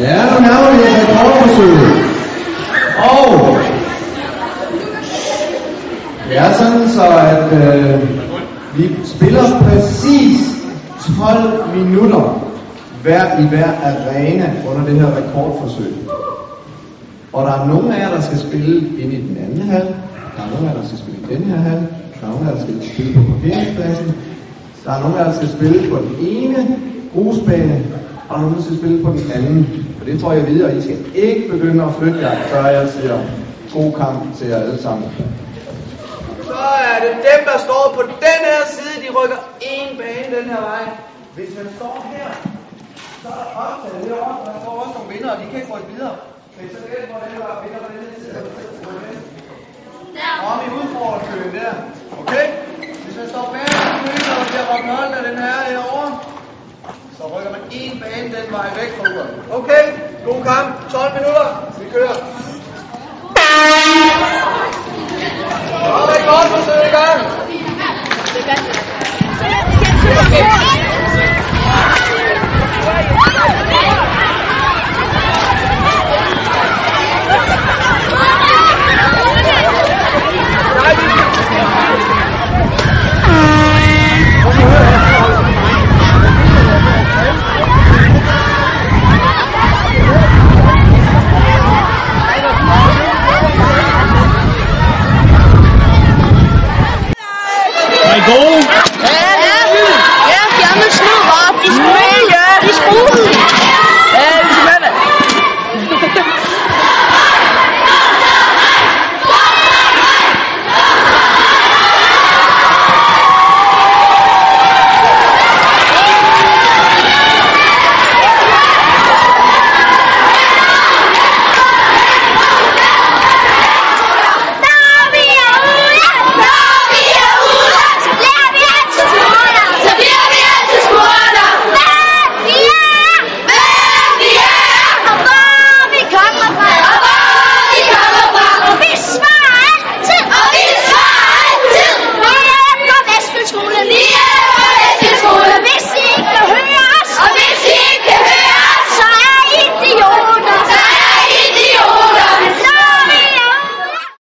Ja, nu nærmer vi os rekordforsøget. Og det er sådan så, at øh, vi spiller præcis 12 minutter hver i hver arena under det her rekordforsøg. Og der er nogle af jer, der skal spille ind i den anden hal. Der er nogle af jer, der skal spille i den her hal. Der er nogle af jer, der skal spille på parkeringspladsen. Der er nogle af jer, der skal spille på den ene grusbane. Og nu er nogle, til at spille på den anden. Og det får jeg videre, og I skal ikke begynde at flytte jer, før jeg siger god kamp til jer alle sammen. Så er det dem, der står på den her side, de rykker en bane den her vej. Hvis man står her, så er der optaget herovre, og der står også nogle vinder, og de kan ikke rykke videre. Men så gælder hvor den der vinder på den her side, og så rykker. Om i udfordringskøen der. Okay? Hvis man står bag den køen, og bliver råbt hold af den her herovre, så rykker man en bane den vej væk fra uret. Okay? God kamp. 12 minutter. Vi kører. gol. É.